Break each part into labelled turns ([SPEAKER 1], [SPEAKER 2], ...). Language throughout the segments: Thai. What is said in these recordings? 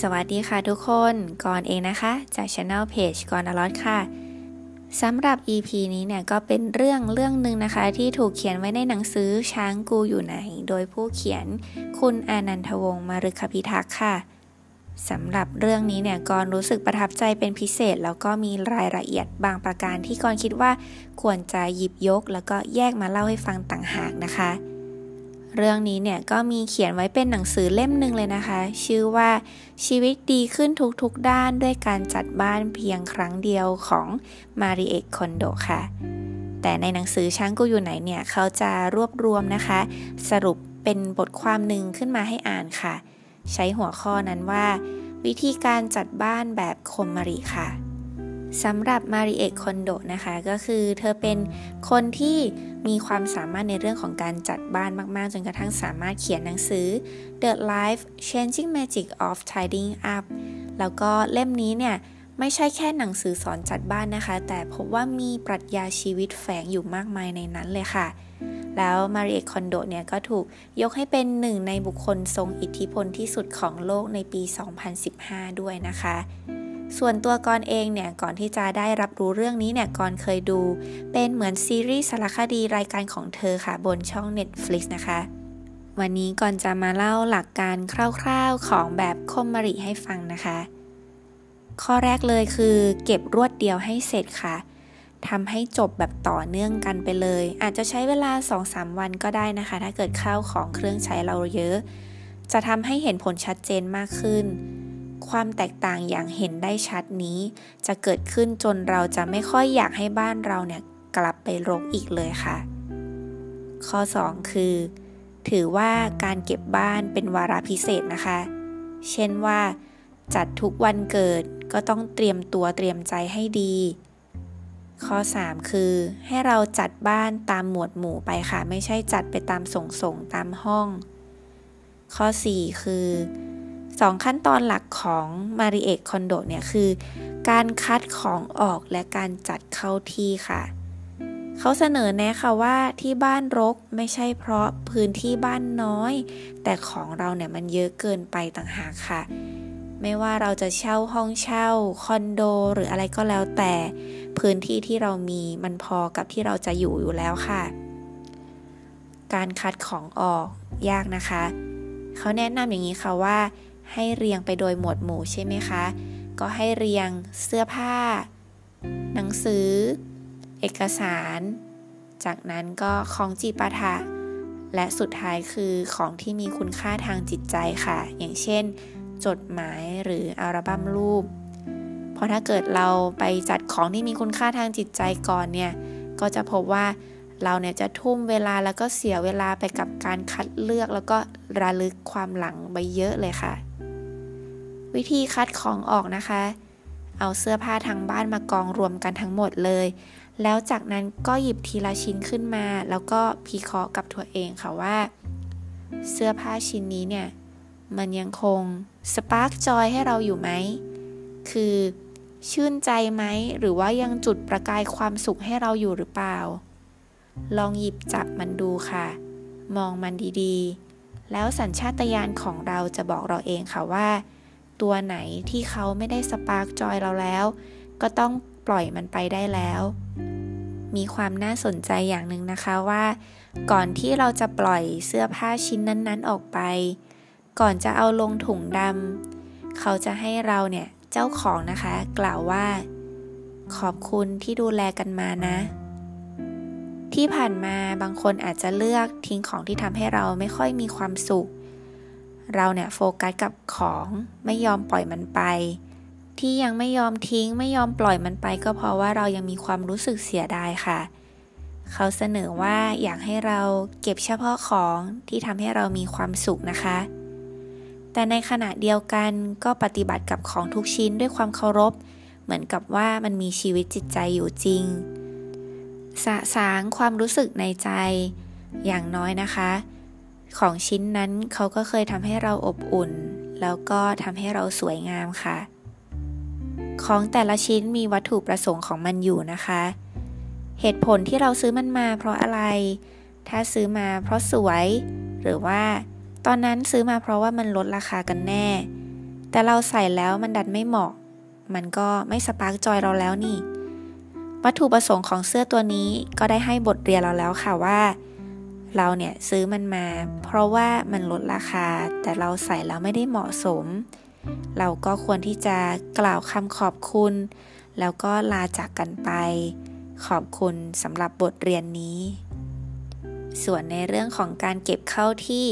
[SPEAKER 1] สวัสดีค่ะทุกคนก่อนเองนะคะ จากช anel page ก่อนอลอตค่ะสำหรับ EP นี้เนี่ยก็เป็นเรื่องเรื่องหนึ่งนะคะ ที่ถูกเขียนไว้ในหนังสือช้างกูอยู่ไหน โดยผู้เขียนคุณอานันทวงศ์มารุคพิทักษ์ค่ะสำหรับเรื่องนี้เนี่ยกรรู้สึกประทับใจเป็นพิเศษ แล้วก็มีรายละเอียดบางประการที่กรคิดว่า ควรจะหยิบยก แล้วก็แยกมาเล่าให้ฟังต่างหากนะคะ เรื่องนี้เนี่ยก็มีเขียนไว้เป็นหนังสือเล่มหนึ่งเลยนะคะ ชื่อว่าชีวิตดีขึ้นทุกๆด้านด้วยการจัดบ้านเพียงครั้งเดียวของมาริเอกคอนโดค่ะ แต่ในหนังสือช้างกูอยู่ไหนเนี่ยเขาจะรวบรวมนะคะ สรุปเป็นบทความหนึ่งขึ้นมาให้อ่านค่ะ ใช้หัวข้อนั้นว่า วิธีการจัดบ้านแบบคมมาริค่ะ สำหรับมาริเอกคอนโดนะคะก็คือเธอเป็นคนที่มีความสามารถในเรื่องของการจัดบ้านมาก ๆ จนกระทั่งสามารถเขียนหนังสือ The Life Changing Magic of Tidying Up แล้วก็เล่มนี้เนี่ยไม่ใช่แค่หนังสือสอนจัดบ้านนะคะ แต่พบว่ามีปรัชญาชีวิตแฝงอยู่มากมายในนั้นเลยค่ะ แล้วมาริเอกคอนโดเนี่ยก็ถูกยกให้เป็นหนึ่งในบุคคลทรงอิทธิพลที่สุดของโลกในปี 2015 ด้วยนะคะ ส่วนตัวกรเองเนี่ยก่อนที่จะได้รับรู้เรื่องนี้เนี่ยกรเคยดู เป็นเหมือนซีรีส์สารคดีรายการของเธอค่ะบนช่อง Netflix นะคะ วันนี้ก่อนจะมาเล่าหลักการคร่าวๆของแบบคมมริให้ฟังนะคะ ข้อแรกเลยคือเก็บรวดเดียวให้เสร็จค่ะทำให้จบแบบต่อเนื่องกันไปเลย อาจจะใช้เวลา 2-3 วันก็ได้นะคะ ถ้าเกิดข้าวของเครื่องใช้เราเยอะ จะทำให้เห็นผลชัดเจนมากขึ้น ความแตกต่างอย่างเห็นได้ชัดนี้ จะเกิดขึ้นจนเราจะไม่ค่อยอยากให้บ้านเราเนี่ยกลับไปรกอีกเลยค่ะ ข้อ 2 คือ ถือว่าการเก็บบ้านเป็นวาระพิเศษนะคะ เช่นว่า จัดทุกวันเกิดก็ต้องเตรียมตัวเตรียมใจให้ดี ข้อ 3 คือ ให้เราจัดบ้านตามหมวดหมู่ไปค่ะ ไม่ใช่จัดไปตามส่งส่งตามห้อง ข้อ 4 คือ สองขั้นตอนหลักของมาริเอกคอนโดเนี่ยคือ การคัดของออกและการจัดเข้าที่ค่ะ เขาเสนอแนะค่ะว่าที่บ้านรกไม่ใช่เพราะพื้นที่บ้านน้อย แต่ของเราเนี่ยมันเยอะเกินไปต่างหากค่ะ ไม่ว่าเราจะเช่าห้องเช่าคอนโด หรืออะไรก็แล้วแต่พื้นที่ที่เรามีมันพอกับที่เราจะอยู่อยู่แล้วค่ะ การคัดของออกยากนะคะ เขาแนะนำอย่างนี้ค่ะว่า ให้เรียงไปโดยหมวดหมู่ใช่ไหมคะ ก็ให้เรียงเสื้อผ้า หนังสือ เอกสาร จากนั้นก็ของจีปาถะและสุดท้ายคือของที่มีคุณค่าทางจิตใจค่ะ อย่างเช่น จดหมายหรืออัลบั้มรูป เพราะถ้าเกิดเราไปจัดของที่มีคุณค่าทางจิตใจก่อนเนี่ย ก็จะพบว่าเราเนี่ยจะทุ่มเวลาแล้วก็เสียเวลาไปกับการคัดเลือกแล้วก็ ระลึกความหลังไปเยอะเลยค่ะ วิธีคัดของออกนะคะ เอาเสื้อผ้าทางบ้านมากองรวมกันทั้งหมดเลย แล้วจากนั้นก็หยิบทีละชิ้นขึ้นมา แล้วก็พิเคราะห์กับตัวเองค่ะว่า เสื้อผ้าชิ้นนี้เนี่ย มันยังคงสปาร์กจอยให้เราอยู่ไหม คือชื่นใจไหม หรือว่ายังจุดประกายความสุขให้เราอยู่หรือเปล่า ลองหยิบจับมันดูค่ะ มองมันดีๆ แล้วสัญชาตญาณของเราจะบอกเราเองค่ะว่า ตัวไหนที่เขาไม่ได้สปาร์กจอยเราแล้ว ก็ต้องปล่อยมันไปได้แล้ว มีความน่าสนใจอย่างหนึ่งนะคะว่า ก่อนที่เราจะปล่อยเสื้อผ้าชิ้นนั้นๆออกไป ก่อนจะเอาลงถุงดำเขาจะให้เราเนี่ยเจ้าของนะคะ กล่าวว่า ขอบคุณที่ดูแลกันมานะ ที่ผ่านมาบางคนอาจจะเลือกทิ้งของที่ทำให้เราไม่ค่อยมีความสุข เราเนี่ยโฟกัสกับของไม่ยอมปล่อยมันไป ที่ยังไม่ยอมทิ้งไม่ยอมปล่อยมันไป ก็เพราะว่าเรายังมีความรู้สึกเสียดายค่ะ เขาเสนอว่าอยากให้เราเก็บเฉพาะของที่ทำให้เรามีความสุขนะคะ แต่ในขณะเดียวกันก็ปฏิบัติกับของทุกชิ้นด้วยความเคารพ เหมือนกับว่ามันมีชีวิตจิตใจอยู่จริง สะสางความรู้สึกในใจ อย่างน้อยนะคะ ของชิ้นนั้นเขาก็เคยทำให้เราอบอุ่น แล้วก็ทำให้เราสวยงามค่ะ ของแต่ละชิ้นมีวัตถุประสงค์ของมันอยู่นะคะ เหตุผลที่เราซื้อมันมาเพราะอะไร ถ้าซื้อมาเพราะสวย หรือว่า ตอนนั้นซื้อมาเพราะว่ามันลดราคากันแน่ แต่เราใส่แล้วมันดันไม่เหมาะ มันก็ไม่สปาร์กจอยเราแล้วนี่ วัตถุประสงค์ของเสื้อตัวนี้ก็ได้ให้บทเรียนเราแล้วค่ะว่า เราเนี่ยซื้อมันมา เพราะว่ามันลดราคา แต่เราใส่แล้วไม่ได้เหมาะสม เราก็ควรที่จะกล่าวคำขอบคุณ แล้วก็ลาจากกันไป ขอบคุณสำหรับบทเรียนนี้ ส่วนในเรื่องของการเก็บเข้าที่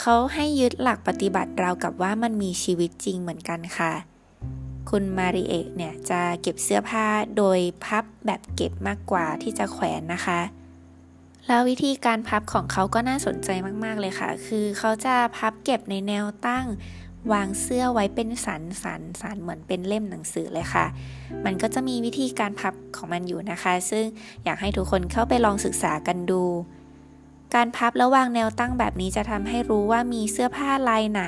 [SPEAKER 1] เขาให้ยึดหลักปฏิบัติเรากับว่ามันมีชีวิตจริงเหมือนกันค่ะ คุณมาริเอะเนี่ยจะเก็บเสื้อผ้าโดยพับแบบเก็บมากกว่าที่จะแขวนนะคะ แล้ววิธีการพับของเขาก็น่าสนใจมากๆเลยค่ะ คือเขาจะพับเก็บในแนวตั้งวางเสื้อไว้เป็นสันสันสันเหมือนเป็นเล่มหนังสือเลยค่ะ มันก็จะมีวิธีการพับของมันอยู่นะคะ ซึ่งอยากให้ทุกคนเข้าไปลองศึกษากันดู การพับแล้ววางแนวตั้งแบบนี้จะทำให้รู้ว่ามีเสื้อผ้าลายไหน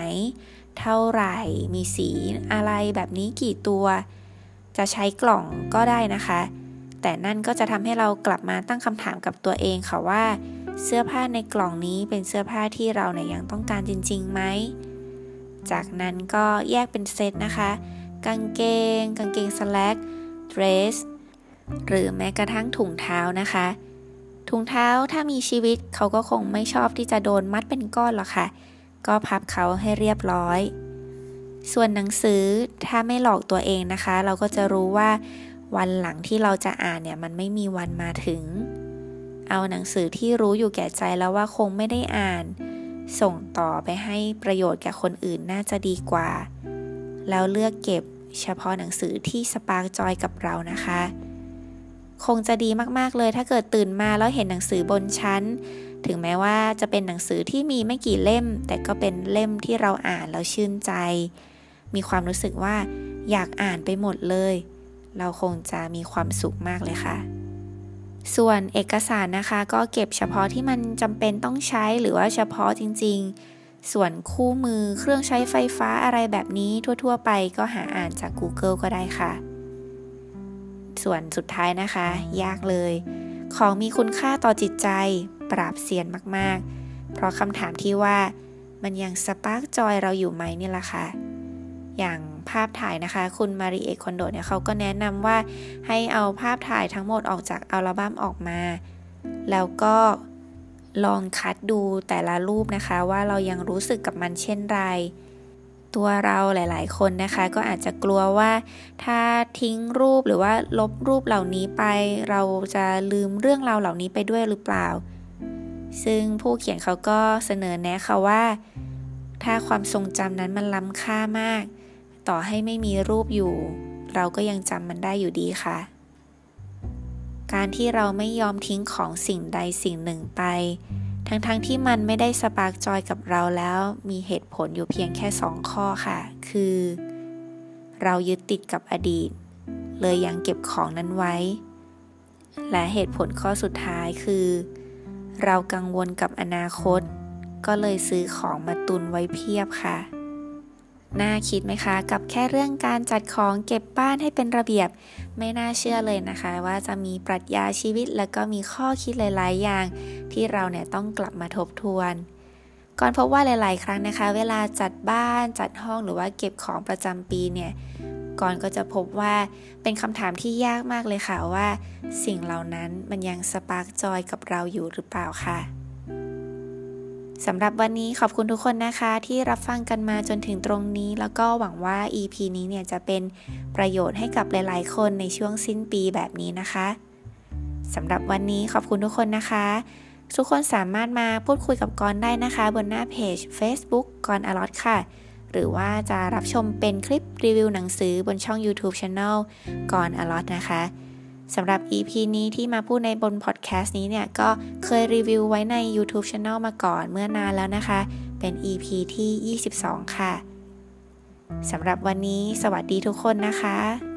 [SPEAKER 1] เท่าไหร่ มีสีอะไรแบบนี้กี่ตัว จะใช้กล่องก็ได้นะคะ แต่นั่นก็จะทำให้เรากลับมาตั้งคำถามกับตัวเองค่ะว่า เสื้อผ้าในกล่องนี้เป็นเสื้อผ้าที่เราเนี่ยยังต้องการจริงๆไหม จากนั้นก็แยกเป็นเซตนะคะ กางเกง กางเกงสแลกเดรสหรือแม้กระทั่งถุงเท้านะคะถุงเท้าถ้ามีชีวิตเขาก็คงไม่ชอบที่จะโดนมัดเป็นก้อนหรอกค่ะ ก็พับเขาให้เรียบร้อย ส่วนหนังสือถ้าไม่หลอกตัวเองนะคะ เราก็จะรู้ว่าวันหลังที่เราจะอ่านเนี่ยมันไม่มีวันมาถึง เอาหนังสือที่รู้อยู่แก่ใจแล้วว่าคงไม่ได้อ่าน ส่งต่อไปให้ประโยชน์แก่คนอื่นน่าจะดีกว่า แล้วเลือกเก็บเฉพาะหนังสือที่ spark joy กับเรานะคะ คงจะดีมากๆเลย ถ้าเกิดตื่นมาแล้วเห็นหนังสือบนชั้น ถึงแม้ว่าจะเป็นหนังสือที่มีไม่กี่เล่ม แต่ก็เป็นเล่มที่เราอ่านแล้วชื่นใจ มีความรู้สึกว่าอยากอ่านไปหมดเลย เราคงจะมีความสุขมากเลยค่ะ ส่วนเอกสารนะคะก็เก็บเฉพาะที่มันจำเป็นต้องใช้หรือว่าเฉพาะจริง ๆ ส่วนคู่มือเครื่องใช้ไฟฟ้าอะไรแบบนี้ทั่ว ๆ ไปก็หาอ่านจาก Google ก็ได้ค่ะ ส่วนสุดท้ายนะคะ ยากเลย ของมีคุณค่าต่อจิตใจ ปราบเซียนมากๆ เพราะคำถามที่ว่ามันยังสปาร์กจอยเราอยู่ไหมนี่แหละค่ะ อย่างภาพถ่ายนะคะ คุณมาริเอคอนโดเนี่ยเขาก็แนะนำว่าให้เอาภาพถ่ายทั้งหมดออกจากอัลบั้มออกมา แล้วก็ลองคัดดูแต่ละรูปนะคะ ว่าเรายังรู้สึกกับมันเช่นไร ตัวเราหลาย ๆ คนนะคะ ก็อาจจะกลัวว่า ถ้าทิ้งรูปหรือว่าลบรูปเหล่านี้ไป เราจะลืมเรื่องราวเหล่านี้ไปด้วยหรือเปล่า ซึ่งผู้เขียนเขาก็เสนอแนะค่ะว่า ถ้าความทรงจำนั้นมันล้ำค่ามาก ต่อให้ไม่มีรูปอยู่ เราก็ยังจำมันได้อยู่ดีค่ะ การที่เราไม่ยอมทิ้งของสิ่งใดสิ่งหนึ่งไป ทั้งๆที่มันไม่ได้ spark joy กับเราแล้วมีเหตุผลอยู่เพียงแค่สองข้อค่ะ คือ เรายึดติดกับอดีต เลยยังเก็บของนั้นไว้ และเหตุผลข้อสุดท้ายคือ เรากังวลกับอนาคต ก็เลยซื้อของมาตุนไว้เพียบค่ะ น่าคิดไหมคะ กับแค่เรื่องการจัดของเก็บบ้านให้เป็นระเบียบ ไม่น่าเชื่อเลยนะคะ ว่าจะมีปรัชญาชีวิต แล้วก็มีข้อคิดหลาย ๆ อย่าง ที่เราเนี่ยต้องกลับมาทบทวน ก่อนพบว่าหลาย ๆ ครั้งนะคะ เวลาจัดบ้านจัดห้องหรือว่าเก็บของประจำปีเนี่ยก่อนก็จะพบว่าเป็นคำถามที่ยากมากเลยค่ะว่า สิ่งเหล่านั้นมันยังสปาร์กจอยกับเราอยู่หรือเปล่าค่ะ สำหรับวันนี้ขอบคุณทุกคนนะคะที่รับฟังกันมาจนถึงตรงนี้ แล้วก็หวังว่า EP นี้เนี่ยจะเป็นประโยชน์ให้กับหลาย ๆ คนในช่วงสิ้นปีแบบนี้นะคะสำหรับวันนี้ขอบคุณทุกคนนะคะ ทุกคนสามารถมาพูดคุยกับกอนได้นะคะ บนหน้าเพจ Facebook กอนอลอตค่ะ หรือว่าจะรับชมเป็นคลิปรีวิวหนังสือบนช่อง YouTube Channel กอนอลอตนะคะ สำหรับ EP นี้ที่มาพูดในบนพอดแคสต์นี้เนี่ย ก็เคยรีวิวไว้ใน YouTube Channel มาก่อนเมื่อนานแล้วนะคะ เป็น EP ที่ 22 ค่ะ สำหรับวันนี้สวัสดีทุกคนนะคะ